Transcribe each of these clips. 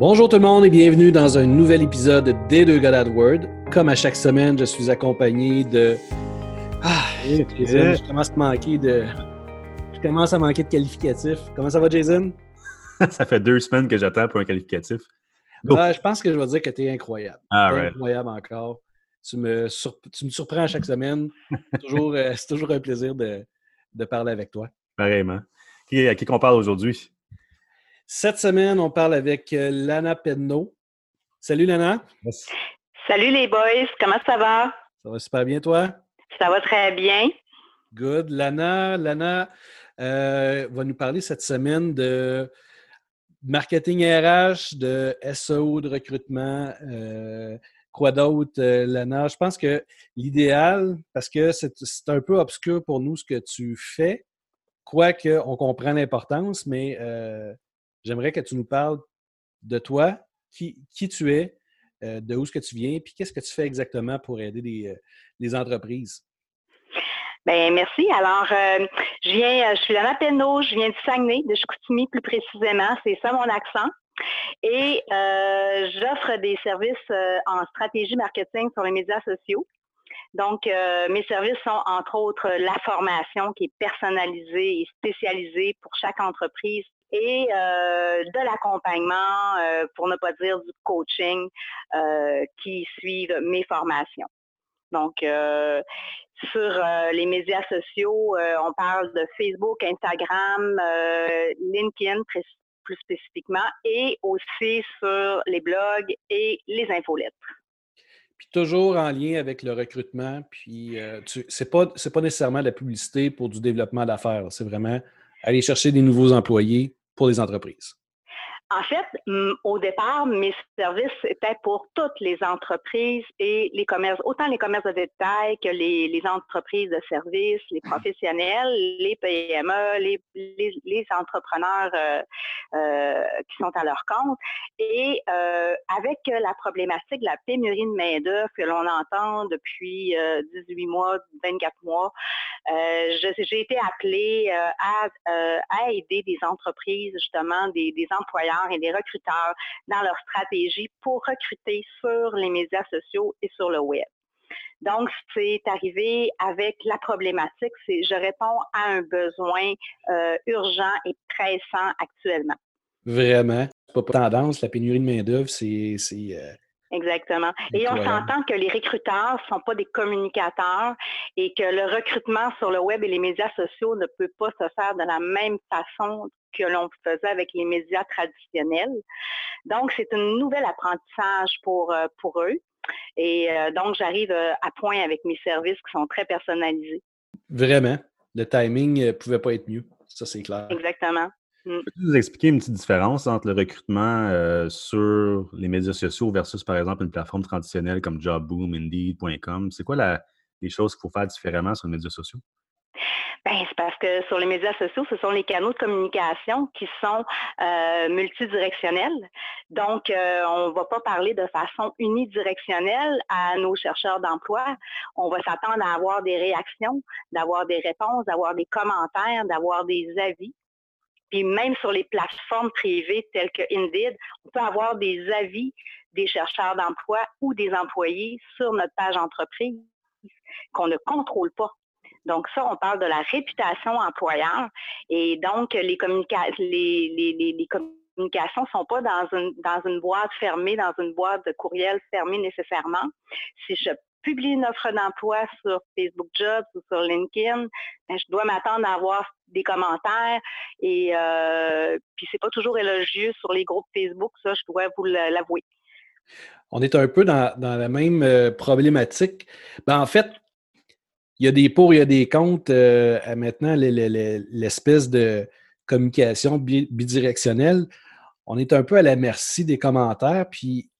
Bonjour tout le monde et bienvenue dans un nouvel épisode des deux God Word. Comme à chaque semaine, je suis accompagné de. Ah, Jason, je commence à manquer de. Je commence à manquer de qualificatifs. Comment ça va, Jason? ça fait deux semaines que j'attends pour un qualificatif. Ah, je pense que je vais dire que tu es incroyable. Ah, incroyable encore. Tu me, tu me surprends à chaque semaine. toujours, euh, c'est toujours un plaisir de, de parler avec toi. Pareillement. À qui qu'on parle aujourd'hui? Cette semaine, on parle avec euh, Lana Penno. Salut Lana. Salut les boys, comment ça va? Ça va super bien, toi? Ça va très bien. Good. Lana, Lana euh, va nous parler cette semaine de marketing RH, de SEO, de recrutement. Euh, quoi d'autre, Lana? Je pense que l'idéal, parce que c'est un peu obscur pour nous ce que tu fais, quoique on comprend l'importance, mais j'aimerais que tu nous parles de toi, qui, tu es, euh, de où est-ce que tu viens, puis qu'est-ce que tu fais exactement pour aider les, entreprises? Bien, merci. Alors, euh, je viens, euh, je suis Lana Penneau, je viens du Saguenay, de Chicoutimi plus précisément, c'est ça mon accent. Et j'offre des services en stratégie marketing sur les médias sociaux. Donc, mes services sont entre autres la formation qui est personnalisée et spécialisée pour chaque entreprise et euh, de l'accompagnement, euh, pour ne pas dire du coaching, euh, qui suivent mes formations. Donc, sur les médias sociaux, on parle de Facebook, Instagram, LinkedIn plus spécifiquement, et aussi sur les blogs et les infolettres. Puis toujours en lien avec le recrutement, puis ce n'est pas, pas nécessairement de la publicité pour du développement d'affaires, c'est vraiment aller chercher des nouveaux employés pour les entreprises? En fait, au départ, mes services étaient pour toutes les entreprises et les commerces, autant les commerces de détail que les, entreprises de services, les professionnels, les PME, les, les, entrepreneurs euh, euh, qui sont à leur compte. Et euh, avec la problématique de la pénurie de main-d'œuvre que l'on entend depuis 18 mois, 24 mois, j'ai été appelée à, à, aider des entreprises, justement, des, employeurs et des recruteurs dans leur stratégie pour recruter sur les médias sociaux et sur le web. Donc, c'est arrivé avec la problématique, c'est je réponds à un besoin euh, urgent et pressant actuellement. Vraiment. C'est pas tendance, la pénurie de main-d'œuvre, c'est. Euh, Exactement. Et on s'entend que les recruteurs ne sont pas des communicateurs et que le recrutement sur le web et les médias sociaux ne peut pas se faire de la même façon que l'on faisait avec les médias traditionnels. Donc, c'est un nouvel apprentissage pour, euh, pour eux. Et euh, donc, j'arrive euh, à point avec mes services qui sont très personnalisés. Vraiment. Le timing ne pouvait pas être mieux. Ça, c'est clair. Exactement. Mm. Peux-tu nous expliquer une petite différence entre le recrutement sur les médias sociaux versus, par exemple, une plateforme traditionnelle comme JobBoom, Indeed.com? C'est quoi la, les choses qu'il faut faire différemment sur les médias sociaux? Ben, c'est parce que sur les médias sociaux, ce sont les canaux de communication qui sont euh, multidirectionnels. Donc, euh, on ne va pas parler de façon unidirectionnelle à nos chercheurs d'emploi. On va s'attendre à avoir des réactions, d'avoir des réponses, d'avoir des commentaires, d'avoir des avis. Puis même sur les plateformes privées telles que Indeed, on peut avoir des avis des chercheurs d'emploi ou des employés sur notre page entreprise qu'on ne contrôle pas. Donc, ça, on parle de la réputation employeur. Et donc, les, communications ne sont pas dans une, boîte fermée, dans une boîte de courriel fermée nécessairement. Publie une offre d'emploi sur Facebook Jobs ou sur LinkedIn, ben, je dois m'attendre à avoir des commentaires et euh, puis c'est pas toujours élogieux sur les groupes Facebook, ça je dois vous l'avouer. On est un peu dans, la même euh, problématique. Ben, en fait, il y a des pour, il y a des contre. Euh, maintenant, l'espèce de communication bidirectionnelle, on est un peu à la merci des commentaires, puis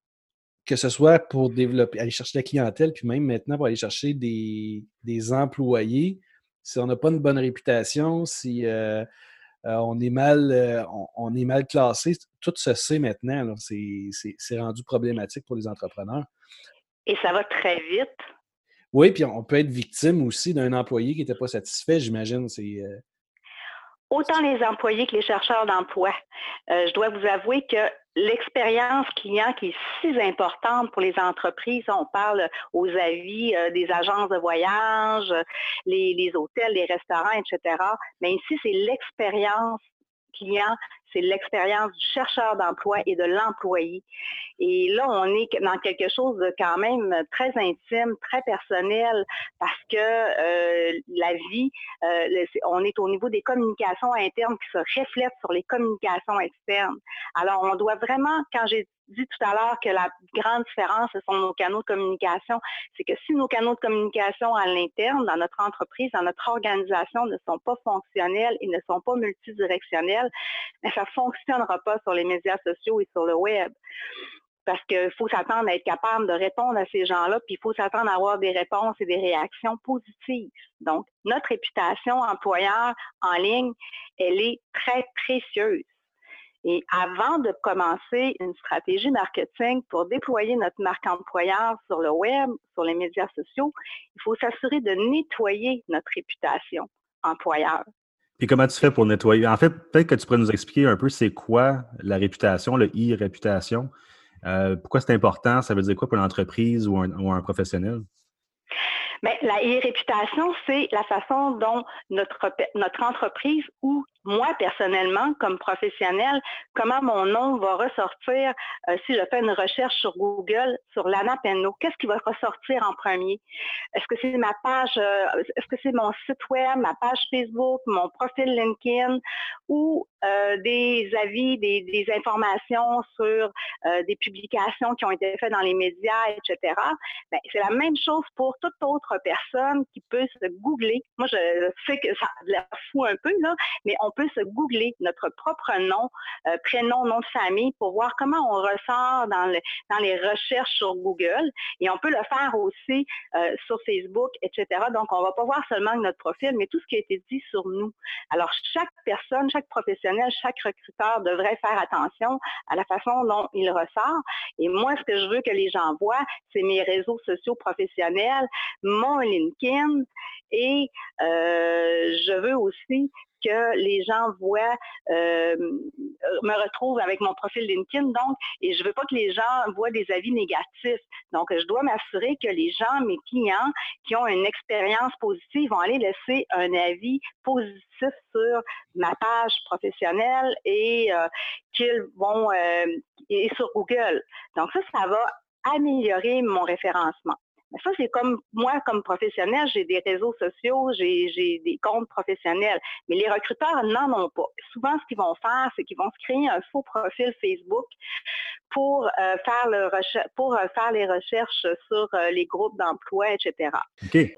que ce soit pour développer, aller chercher la clientèle, puis même maintenant pour aller chercher des, employés, si on n'a pas une bonne réputation, si euh, euh, on, est mal, on, est mal classé, tout se sait maintenant. C'est rendu problématique pour les entrepreneurs. Et ça va très vite. Oui, puis on peut être victime aussi d'un employé qui n'était pas satisfait, j'imagine. C'est. Autant les employés que les chercheurs d'emploi. Euh, je dois vous avouer que l'expérience client qui est si importante pour les entreprises. On parle aux avis euh, des agences de voyage, les, les hôtels, les restaurants, etc. Mais ici, c'est l'expérience client, c'est l'expérience du chercheur d'emploi et de l'employé. Et là, on est dans quelque chose de quand même très intime, très personnel, parce que euh, la vie, euh, on est au niveau des communications internes qui se reflètent sur les communications externes. Alors, on doit vraiment, quand j'ai dit tout à l'heure que la grande différence, ce sont nos canaux de communication. C'est que si nos canaux de communication à l'interne, dans notre entreprise, dans notre organisation, ne sont pas fonctionnels et ne sont pas multidirectionnels, ben, ne fonctionnera pas sur les médias sociaux et sur le web parce qu'il faut s'attendre à être capable de répondre à ces gens-là, puis il faut s'attendre à avoir des réponses et des réactions positives. Donc, notre réputation employeur en ligne, elle est très précieuse. Et avant de commencer une stratégie marketing pour déployer notre marque employeur sur le web, sur les médias sociaux, il faut s'assurer de nettoyer notre réputation employeur. Puis comment tu fais pour nettoyer? En fait, peut-être que tu pourrais nous expliquer un peu c'est quoi la réputation, le e-réputation. Euh, pourquoi c'est important? Ça veut dire quoi pour l'entreprise ou un, professionnel? Bien, la e-réputation, c'est la façon dont notre, notre entreprise ou moi, personnellement, comme professionnel, comment mon nom va ressortir euh, si je fais une recherche sur Google sur Lana Penno? Qu'est-ce qui va ressortir en premier? Est-ce que c'est ma page, euh, est-ce que c'est mon site web, ma page Facebook, mon profil LinkedIn ou euh, des avis, des, informations sur des publications qui ont été faites dans les médias, etc. Ben, c'est la même chose pour toute autre personne qui peut se googler. Moi, je sais que ça a l'air un peu, là, mais on peut se googler notre propre nom, euh, prénom, nom de famille pour voir comment on ressort dans, les recherches sur Google. Et on peut le faire aussi euh, sur Facebook, etc. Donc, on va pas voir seulement notre profil, mais tout ce qui a été dit sur nous. Alors, chaque personne, chaque professionnel, chaque recruteur devrait faire attention à la façon dont il ressort. Et moi, ce que je veux que les gens voient, c'est mes réseaux sociaux professionnels, mon LinkedIn et euh, je veux aussi que les gens voient, euh, me retrouvent avec mon profil LinkedIn, donc, et je veux pas que les gens voient des avis négatifs. Donc, je dois m'assurer que les gens, mes clients, qui ont une expérience positive, vont aller laisser un avis positif sur ma page professionnelle et euh, qu'ils vont euh, et sur Google. Donc, ça, ça va améliorer mon référencement. Ça, c'est comme moi, comme professionnel, j'ai des réseaux sociaux, j'ai des comptes professionnels. Mais les recruteurs n'en ont pas. Souvent, ce qu'ils vont faire, c'est qu'ils vont se créer un faux profil Facebook pour euh, faire le pour euh, faire les recherches sur euh, les groupes d'emploi, etc.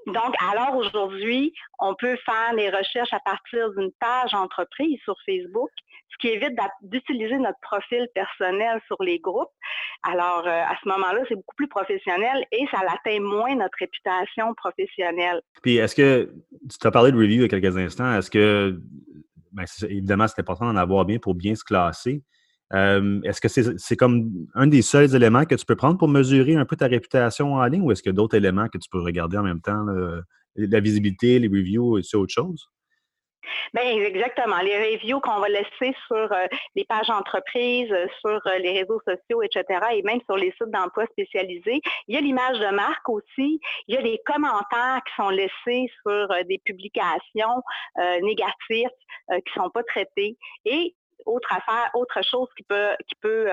Donc, alors aujourd'hui, on peut faire les recherches à partir d'une page entreprise sur Facebook ce qui évite d'utiliser notre profil personnel sur les groupes. Alors, euh, à ce moment-là, c'est beaucoup plus professionnel et ça atteint moins notre réputation professionnelle. Puis, est-ce que, tu as parlé de review il y a quelques instants, est-ce que, bien, évidemment, c'est important d'en avoir bien pour bien se classer. Euh, est-ce que c'est comme un des seuls éléments que tu peux prendre pour mesurer un peu ta réputation en ligne ou est-ce a d'autres éléments que tu peux regarder en même temps, la visibilité, les reviews et autre chose? Bien, exactement. Les reviews qu'on va laisser sur euh, les pages entreprises, euh, sur euh, les réseaux sociaux, etc., et même sur les sites d'emploi spécialisés. Il y a l'image de marque aussi. Il y a les commentaires qui sont laissés sur des publications négatives qui sont pas traités. Et autre affaire, autre chose qui peut, qui peut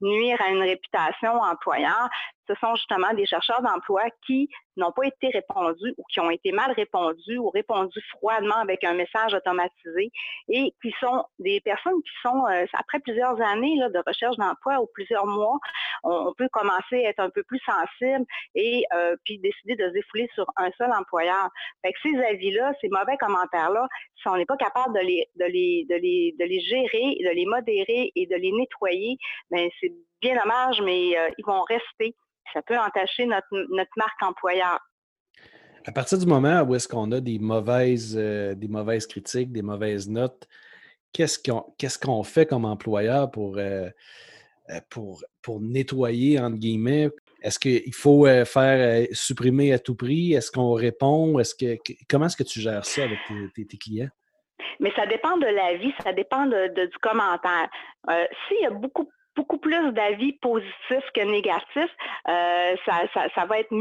nuire à une réputation employeur, ce sont justement des chercheurs d'emploi qui n'ont pas été répondus ou qui ont été mal répondus ou répondus froidement avec un message automatisé et qui sont des personnes qui sont, euh, après plusieurs années de recherche d'emploi ou plusieurs mois, on, peut commencer à être un peu plus sensible et euh, puis décider de se défouler sur un seul employeur. Fait que ces avis-là, ces mauvais commentaires-là, si on n'est pas capable de les, de les, de les, de les gérer, de les modérer et de les nettoyer, ben c'est bien dommage, mais euh, ils vont rester ça peut entacher notre, marque employeur. À partir du moment où est-ce qu'on a des mauvaises, euh, des mauvaises critiques, des mauvaises notes, qu'est-ce qu'on fait comme employeur pour, euh, pour, pour nettoyer, entre guillemets? Est-ce qu'il faut faire supprimer à tout prix? Est-ce qu'on répond? Est-ce que, comment est-ce que tu gères ça avec tes, clients? Mais ça dépend de l'avis, ça dépend de, du commentaire. S'il y a beaucoup beaucoup plus d'avis positifs que négatifs, euh, ça, va être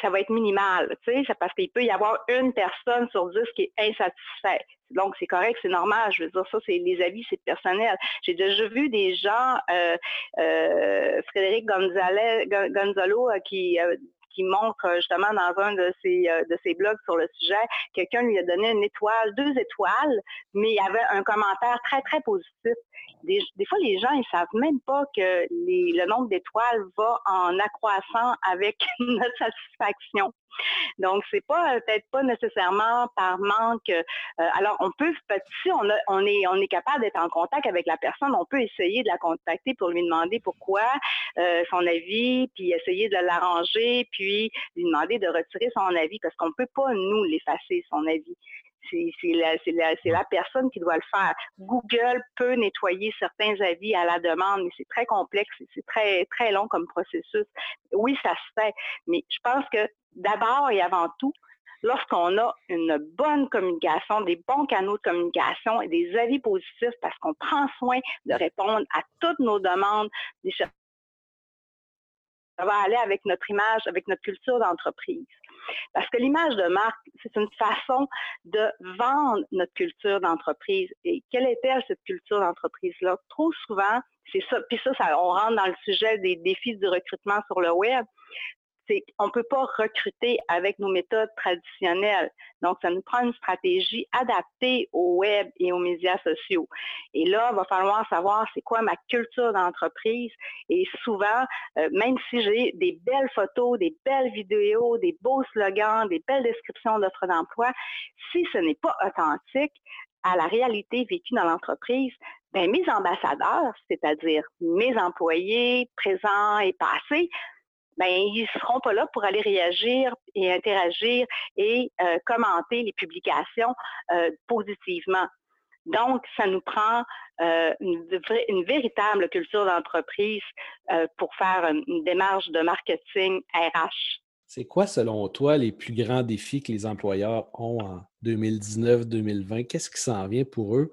ça va être minimal, tu sais, parce qu'il peut y avoir une personne sur dix qui est insatisfaite. Donc, c'est correct, c'est normal. Je veux dire, ça, c'est les avis, c'est personnel. J'ai déjà vu des gens, euh, euh, Frédéric Gonzalo, qui qui montre justement dans un de ses, de ses blogs sur le sujet, quelqu'un lui a donné une étoile, deux étoiles, mais il y avait un commentaire très, très positif des, fois, les gens, ils savent même pas que le nombre d'étoiles va en accroissant avec notre satisfaction. Donc, c'est pas euh, peut-être pas nécessairement par manque. Euh, alors, on peut, si on, on est, on est capable d'être en contact avec la personne, on peut essayer de la contacter pour lui demander pourquoi euh, son avis, puis essayer de l'arranger, puis lui demander de retirer son avis, parce qu'on peut pas nous l'effacer son avis. C'est la, personne qui doit le faire. Google peut nettoyer certains avis à la demande, mais c'est très complexe, c'est très, très long comme processus. Oui, ça se fait, mais je pense que d'abord et avant tout, lorsqu'on a une bonne communication, des bons canaux de communication et des avis positifs parce qu'on prend soin de répondre à toutes nos demandes, ça va aller avec notre image, avec notre culture d'entreprise. Parce que l'image de marque, c'est une façon de vendre notre culture d'entreprise. Et quelle est-elle, cette culture d'entreprise-là? Trop souvent, c'est ça, puis ça, ça, on rentre dans le sujet des défis du recrutement sur le web c'est qu'on ne peut pas recruter avec nos méthodes traditionnelles. Donc, ça nous prend une stratégie adaptée au web et aux médias sociaux. Et là, il va falloir savoir c'est quoi ma culture d'entreprise. Et souvent, euh, même si j'ai des belles photos, des belles vidéos, des beaux slogans, des belles descriptions d'offres d'emploi, si ce n'est pas authentique à la réalité vécue dans l'entreprise, ben, mes ambassadeurs, c'est-à-dire mes employés présents et passés, ben, ils ne seront pas là pour aller réagir et interagir et euh, commenter les publications euh, positivement. Donc, ça nous prend euh, une, véritable culture d'entreprise pour faire une démarche de marketing RH. C'est quoi, selon toi, les plus grands défis que les employeurs ont en 2019-2020? Qu'est-ce qui s'en vient pour eux?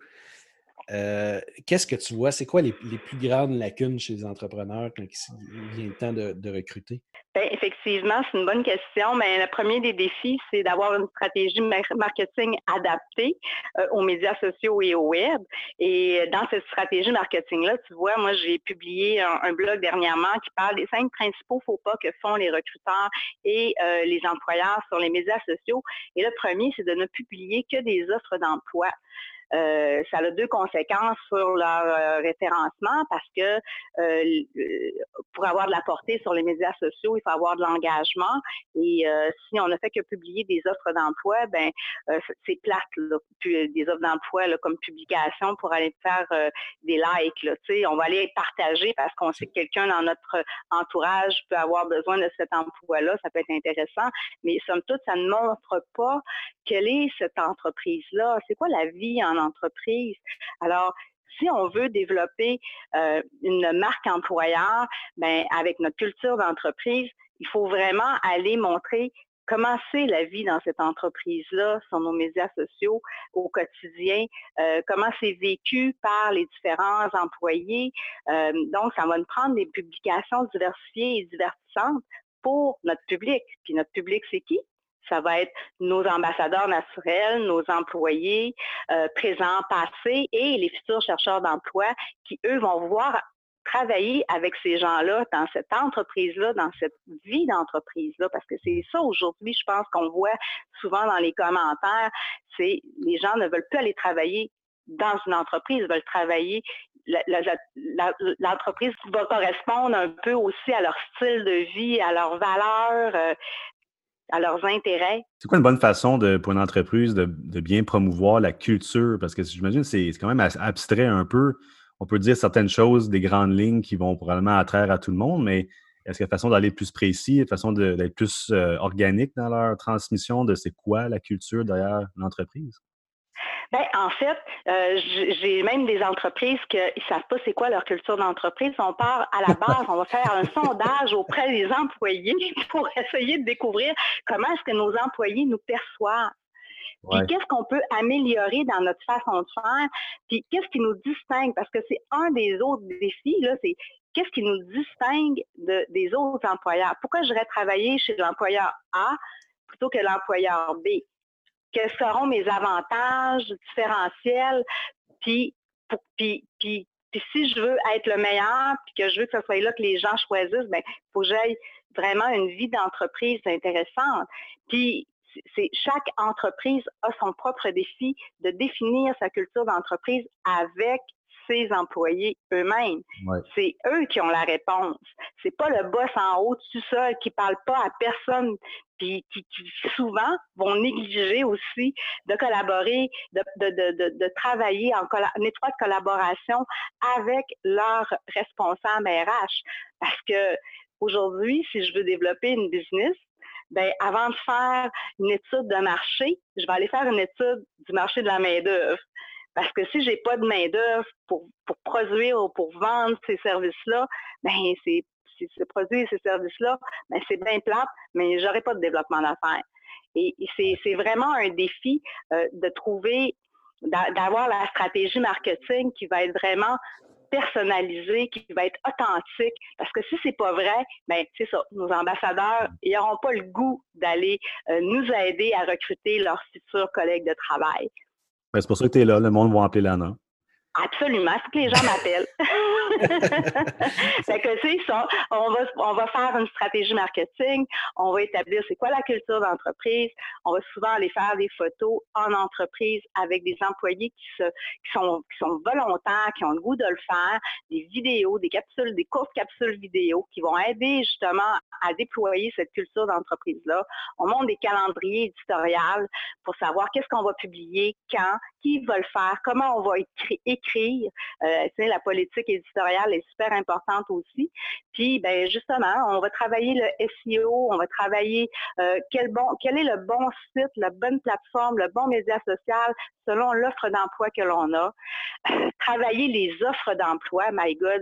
Euh, qu'est-ce que tu vois? C'est quoi les, plus grandes lacunes chez les entrepreneurs quand il vient le temps de, recruter? Bien, effectivement, c'est une bonne question. Mais le premier des défis, c'est d'avoir une stratégie marketing adaptée euh, aux médias sociaux et au web. Et dans cette stratégie marketing-là, tu vois, moi, j'ai publié un, blog dernièrement qui parle des cinq principaux faux pas que font les recruteurs et euh, les employeurs sur les médias sociaux. Et le premier, c'est de ne publier que des offres d'emploi. Euh, ça a deux conséquences sur leur euh, référencement parce que euh, pour avoir de la portée sur les médias sociaux, il faut avoir de l'engagement. Et si on ne fait que publier des offres d'emploi, ben c'est plate, des offres d'emploi comme publication pour aller faire des likes. On va aller partager parce qu'on sait que quelqu'un dans notre entourage peut avoir besoin de cet emploi-là. Ça peut être intéressant, mais somme toute, ça ne montre pas quelle est cette entreprise-là. C'est quoi la vie en entreprise. Alors, si on veut développer euh, une marque employeur, ben, avec notre culture d'entreprise, il faut vraiment aller montrer comment c'est la vie dans cette entreprise-là, sur nos médias sociaux au quotidien, euh, comment c'est vécu par les différents employés. Euh, donc, ça va nous prendre des publications diversifiées et divertissantes pour notre public. Puis notre public, c'est qui? Ça va être nos ambassadeurs naturels, nos employés euh, présents, passés et les futurs chercheurs d'emploi qui, eux, vont vouloir travailler avec ces gens-là dans cette entreprise-là, dans cette vie d'entreprise-là, parce que c'est ça aujourd'hui, je pense qu'on voit souvent dans les commentaires, c'est les gens ne veulent plus aller travailler dans une entreprise, veulent travailler l'entreprise va correspondre un peu aussi à leur style de vie, à leurs valeurs, euh, à leurs intérêts. C'est quoi une bonne façon pour une entreprise de, bien promouvoir la culture? Parce que j'imagine c'est quand même abstrait un peu. On peut dire certaines choses, des grandes lignes qui vont probablement attraire à tout le monde, mais est-ce qu'il y a une façon d'aller plus précis, une façon d'être plus euh, organique dans leur transmission de c'est quoi la culture derrière l'entreprise? Ben, en fait, euh, j'ai même des entreprises qui ne savent pas c'est quoi leur culture d'entreprise. On part à la base, on va faire un sondage auprès des employés pour essayer de découvrir comment est-ce que nos employés nous perçoivent. Puis qu'est-ce qu'on peut améliorer dans notre façon de faire? Puis qu'est-ce qui nous distingue? Parce que c'est un des autres défis, là, c'est qu'est-ce qui nous distingue de, des autres employeurs? Pourquoi j'irais travailler chez l'employeur A plutôt que l'employeur B? Quels seront mes avantages différentiels? Puis, si je veux être le meilleur, puis que je veux que ce soit là que les gens choisissent, ben, faut que j'aille vraiment une vie d'entreprise intéressante. Puis c'est chaque entreprise a son propre défi de définir sa culture d'entreprise avec ses employés eux-mêmes. C'est eux qui ont la réponse. C'est pas le boss en haut tout seul qui parle pas à personne puis qui, souvent vont négliger aussi de collaborer, de, de, de, travailler en, étroite collaboration avec leurs responsables RH. Parce que aujourd'hui, si je veux développer une business, ben avant de faire une étude de marché, je vais aller faire une étude du marché de la main-d'œuvre. Parce que si j'ai pas de main-d'œuvre pour, pour produire ou pour vendre ces services-là, ben c'est c'est produire ces services-là, ben c'est bien plate, mais j'aurai pas de développement d'affaires. Et, c'est vraiment un défi euh, de trouver, d'avoir la stratégie marketing qui va être vraiment personnalisé, qui va être authentique. Parce que si c'est pas vrai, ben c'est ça, nos ambassadeurs, n'auront pas le goût d'aller euh, nous aider à recruter leurs futurs collègues de travail. Ben, c'est pour ça que tu es là, le monde va appeler Lana. Absolument, faut que les gens m'appellent. fait que c'est ça. On va, on va faire une stratégie marketing. On va établir c'est quoi la culture d'entreprise. On va souvent aller faire des photos en entreprise avec des employés qui, se, qui, sont, qui sont volontaires, qui ont le goût de le faire. Des vidéos, des capsules, des courtes capsules vidéo qui vont aider justement à déployer cette culture d'entreprise-là. On monte des calendriers éditoriaux pour savoir qu'est-ce qu'on va publier, quand, qui va le faire, comment on va écrire. Euh, la politique éditoriale est super importante aussi. Puis, ben justement, on va travailler le SEO, on va travailler euh, quel bon, quel est le bon site, la bonne plateforme, le bon média social selon l'offre d'emploi que l'on a. travailler les offres d'emploi, my God,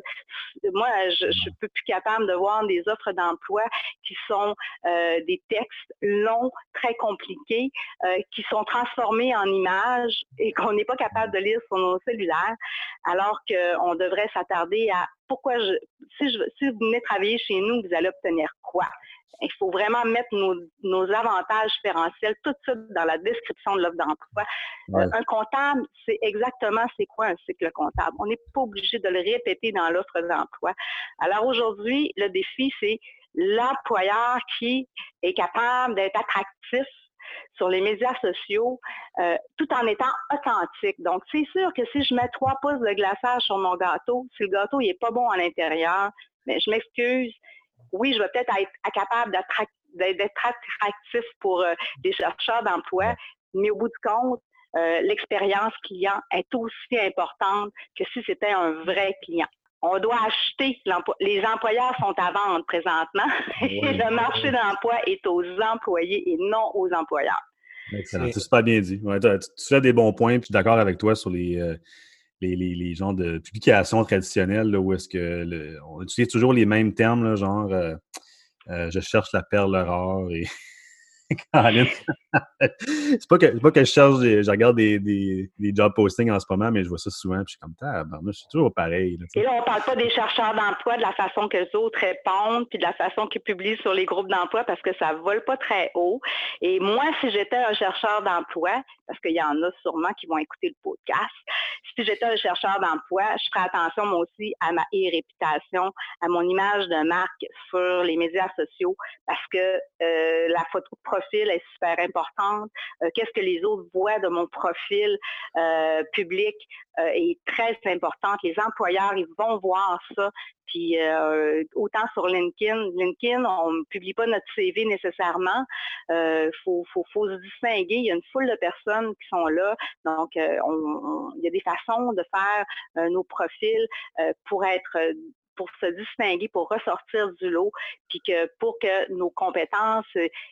moi, je, je suis plus capable de voir des offres d'emploi qui sont euh, des textes longs, très compliqués, qui sont transformés en images et qu'on n'est pas capable de lire sur nos cellulaires alors qu'on devrait s'attarder à pourquoi je si, je, si vous venez travailler chez nous, vous allez obtenir quoi? Il faut vraiment mettre nos, avantages différentiels tout de suite dans la description de l'offre d'emploi. Un comptable, c'est exactement c'est quoi un cycle comptable? On n'est pas obligé de le répéter dans l'offre d'emploi. Alors aujourd'hui, le défi, c'est l'employeur qui est capable d'être attractif sur les médias sociaux euh, tout en étant authentique. Donc, c'est sûr que si je mets trois pouces de glaçage sur mon gâteau, si le gâteau n'est pas bon à l'intérieur, mais je m'excuse. Oui, je vais peut-être être capable d'être attractif pour euh, des chercheurs d'emploi, mais au bout du compte, euh, l'expérience client est aussi importante que si c'était un vrai client on doit acheter. Les employeurs sont à vendre présentement et le marché d'emploi est aux employés et non aux employeurs. Excellent, c'est super bien dit. tu, fais des bons points, puis je suis d'accord avec toi sur les, euh, les, les, genres de publications traditionnelles où est-ce que on utilise toujours les mêmes termes, genre euh, euh, je cherche la perle rare et c'est pas, que, pas que je cherche, je regarde des, des, des, job postings en ce moment, mais je vois ça souvent, puis je suis comme, ben, c'est toujours pareil. Et là, on parle pas des chercheurs d'emploi, de la façon que les autres répondent, puis de la façon qu'ils publient sur les groupes d'emploi, parce que ça vole pas très haut. Et moi, si j'étais un chercheur d'emploi, parce qu'il y en a sûrement qui vont écouter le podcast, si j'étais un chercheur d'emploi, je ferais attention, moi aussi, à ma réputation, à mon image de marque sur les médias sociaux, parce que euh, la photo de profil est super importante. Euh, qu'est-ce que les autres voient de mon profil euh, public est très importante. Les employeurs, ils vont voir ça. Puis autant sur LinkedIn, LinkedIn, on ne publie pas notre CV nécessairement. Il faut, faut, faut, se distinguer. Il y a une foule de personnes qui sont là. Donc, on, il y a des façons de faire nos profils pour être pour se distinguer, pour ressortir du lot, puis que pour que nos compétences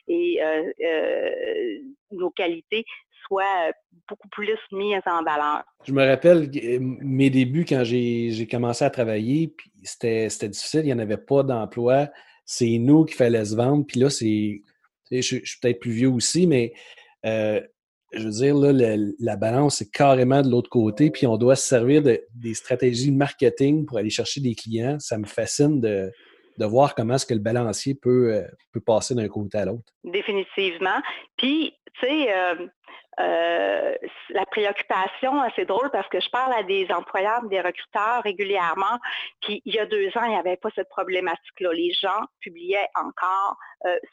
et euh, euh, nos qualités soient beaucoup plus mises en valeur. Je me rappelle euh, mes débuts quand j'ai commencé à travailler, puis c'était difficile, il n'y en avait pas d'emploi. C'est nous qu'il fallait se vendre. Puis là, c'est. Je, suis peut-être plus vieux aussi, mais je veux dire, là, la, balance est carrément de l'autre côté, puis on doit se servir de, des stratégies de marketing pour aller chercher des clients. Ça me fascine de, voir comment est-ce que le balancier peut, euh, peut passer d'un côté à l'autre. Définitivement. Puis, tu sais, euh, euh, la préoccupation, c'est drôle parce que je parle à des employeurs, des recruteurs régulièrement, puis il y a deux ans, il n'y avait pas cette problématique-là. Les gens publiaient encore,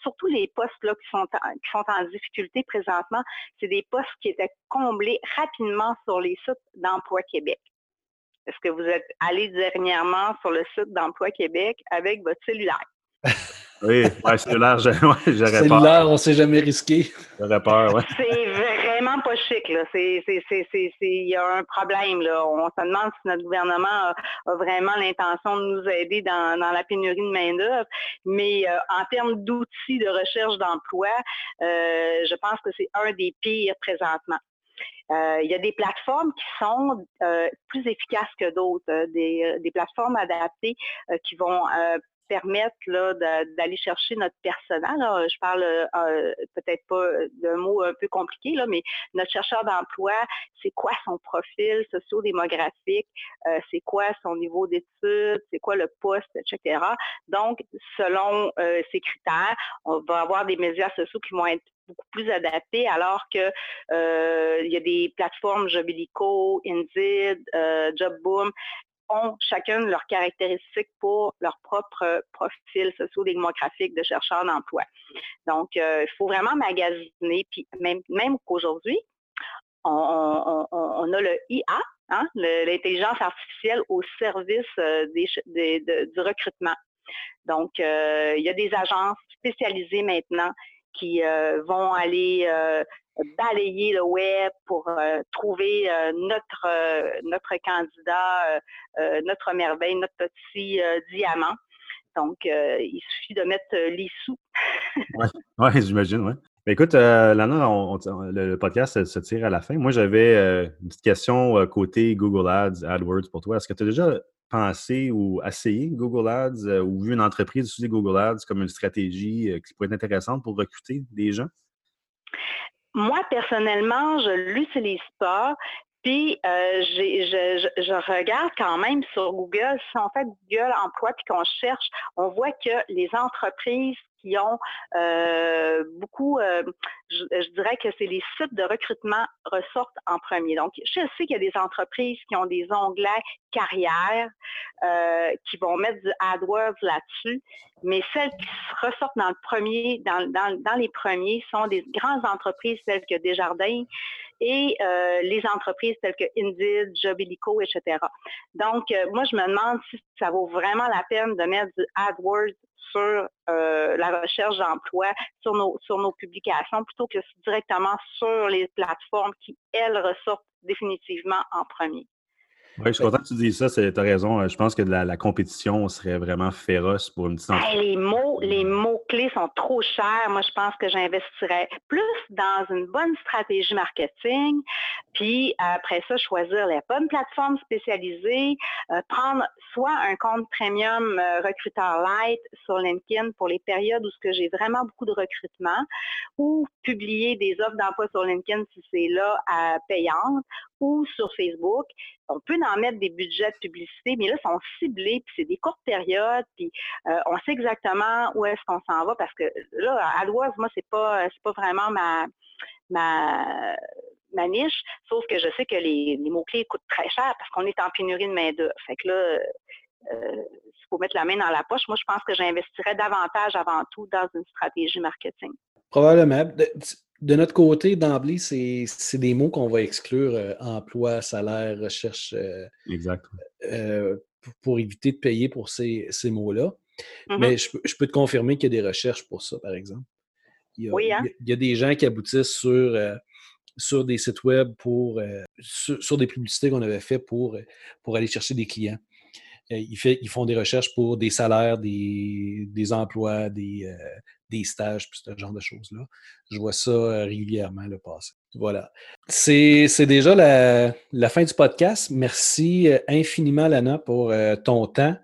surtout les postes là, qui, qui sont en difficulté présentement, c'est des postes qui étaient comblés rapidement sur les sites d'emploi Québec. Est-ce que vous êtes allé dernièrement sur le site d'Emploi Québec avec votre cellulaire? oui, ouais, cellulaire, j'aurais peur. Cellulaire, on ne s'est jamais risqué. J'aurais peur, oui. C'est vraiment pas chic, là. Il y a un problème, là. On se demande si notre gouvernement a, vraiment l'intention de nous aider dans, la pénurie de main-d'œuvre. Mais euh, en termes d'outils de recherche d'emploi, euh, je pense que c'est un des pires présentement. Euh, il y a des plateformes qui sont euh, plus efficaces que d'autres, euh, des, des, plateformes adaptées qui vont permettre d'aller chercher notre personnel. Je parle peut-être pas d'un mot un peu compliqué, là, mais notre chercheur d'emploi, c'est quoi son profil socio-démographique, c'est quoi son niveau d'études, c'est quoi le poste, etc. Donc, selon ces critères, on va avoir des médias sociaux qui vont être beaucoup plus adapté, alors que euh, il y a des plateformes Jobilico, Indeed, euh, Jobboom ont chacune leurs caractéristiques pour leur propre profil socio-démographique de chercheurs d'emploi. Donc, euh, il faut vraiment magasiner, puis même, même qu'aujourd'hui, on, a le IA, hein, l'intelligence artificielle au service des, du recrutement. Donc, il y a des agences spécialisées maintenant qui euh, vont aller euh, balayer le web pour euh, trouver notre notre candidat, notre merveille, notre petit diamant. Donc, il suffit de mettre les sous. oui, ouais, j'imagine, oui. écoute, Lana, le, podcast se tire à la fin. Moi, j'avais une petite question côté Google Ads, AdWords pour toi. Est-ce que tu as déjà pensé ou essayé Google Ads ou vu une entreprise utiliser Google Ads comme une stratégie qui pourrait être intéressante pour recruter des gens? Moi, personnellement, je ne l'utilise pas. Puis, euh, je, regarde quand même sur Google, si on fait Google Emploi puis qu'on cherche, on voit que les entreprises qui ont euh, beaucoup, euh, je, dirais que c'est les sites de recrutement ressortent en premier. Donc, je sais qu'il y a des entreprises qui ont des onglets carrière qui vont mettre du AdWords là-dessus, mais celles qui ressortent dans le premier, dans, dans les premiers sont des grandes entreprises telles que Desjardins et les entreprises telles que Indeed, Jobilico, etc. Donc, moi, je me demande si ça vaut vraiment la peine de mettre du AdWords sur euh, la recherche d'emploi, sur nos, sur nos publications, plutôt que directement sur les plateformes qui, elles, ressortent définitivement en premier. Oui, je suis content que tu dises ça. Tu as raison. Euh, je pense que la, compétition serait vraiment féroce pour une petite les mots, les mots-clés sont trop chers. Moi, je pense que j'investirais plus dans une bonne stratégie marketing. Puis après ça, choisir les bonnes plateformes spécialisées, euh, prendre soit un compte premium euh, recruteur light sur LinkedIn pour les périodes où ce que j'ai vraiment beaucoup de recrutement, ou publier des offres d'emploi sur LinkedIn si c'est là à payante, ou sur Facebook. On peut en mettre des budgets de publicité, mais là, ils sont ciblés, puis c'est des courtes périodes, puis euh, on sait exactement où est-ce qu'on s'en va, parce que là, à l'Oise, moi, c'est pas, c'est pas vraiment ma, ma, ma niche, sauf que je sais que les, mots-clés coûtent très cher parce qu'on est en pénurie de main-d'œuvre. Fait que là, euh, il faut mettre la main dans la poche. Moi, je pense que j'investirais davantage avant tout dans une stratégie marketing. Probablement de notre côté, d'emblée, c'est des mots qu'on va exclure euh, emploi, salaire, recherche. Euh, exact. Euh, pour, éviter de payer pour ces, mots-là. Mm-hmm. Mais je, peux te confirmer qu'il y a des recherches pour ça, par exemple. Il y a, oui, hein? il y a des gens qui aboutissent sur, sur des sites web pour sur, des publicités qu'on avait fait pour, pour aller chercher des clients. Ils, fait, ils, font des recherches pour des salaires, des, des emplois, des, des stages, puis ce genre de choses-là. Je vois ça euh, régulièrement le passé. Voilà. C'est déjà la, fin du podcast. Merci euh, infiniment, Lana, pour euh, ton temps.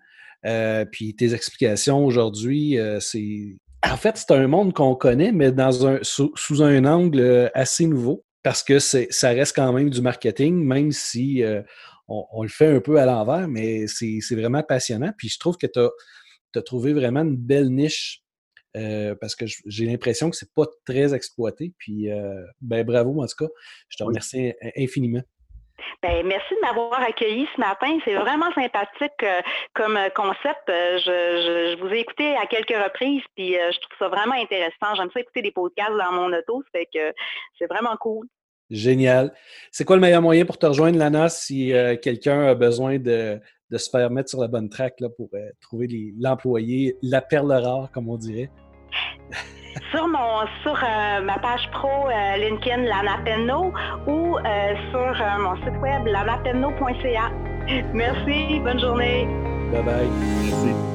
puis tes explications aujourd'hui, c'est. En fait, c'est un monde qu'on connaît, mais dans un, sous, un angle assez nouveau. Parce que ça reste quand même du marketing, même si on, le fait un peu à l'envers, mais c'est vraiment passionnant. Puis je trouve que tu as, trouvé vraiment une belle niche parce que j'ai l'impression que c'est pas très exploité. Puis ben, bravo en tout cas. Je te remercie infiniment. Ben, merci de m'avoir accueilli ce matin. C'est vraiment sympathique euh, comme euh, concept. Euh, je, vous ai écouté à quelques reprises, puis je trouve ça vraiment intéressant. J'aime ça écouter des podcasts dans mon auto, ça fait que c'est vraiment cool. Génial. C'est quoi le meilleur moyen pour te rejoindre, Lana, si quelqu'un a besoin de, se faire mettre sur la bonne track là, pour trouver l'employé, la perle rare, comme on dirait? sur mon sur euh, ma page pro euh, LinkedIn Lana Penno ou euh, sur mon site web lanapenno.ca. Merci, bonne journée. Bye bye. Merci.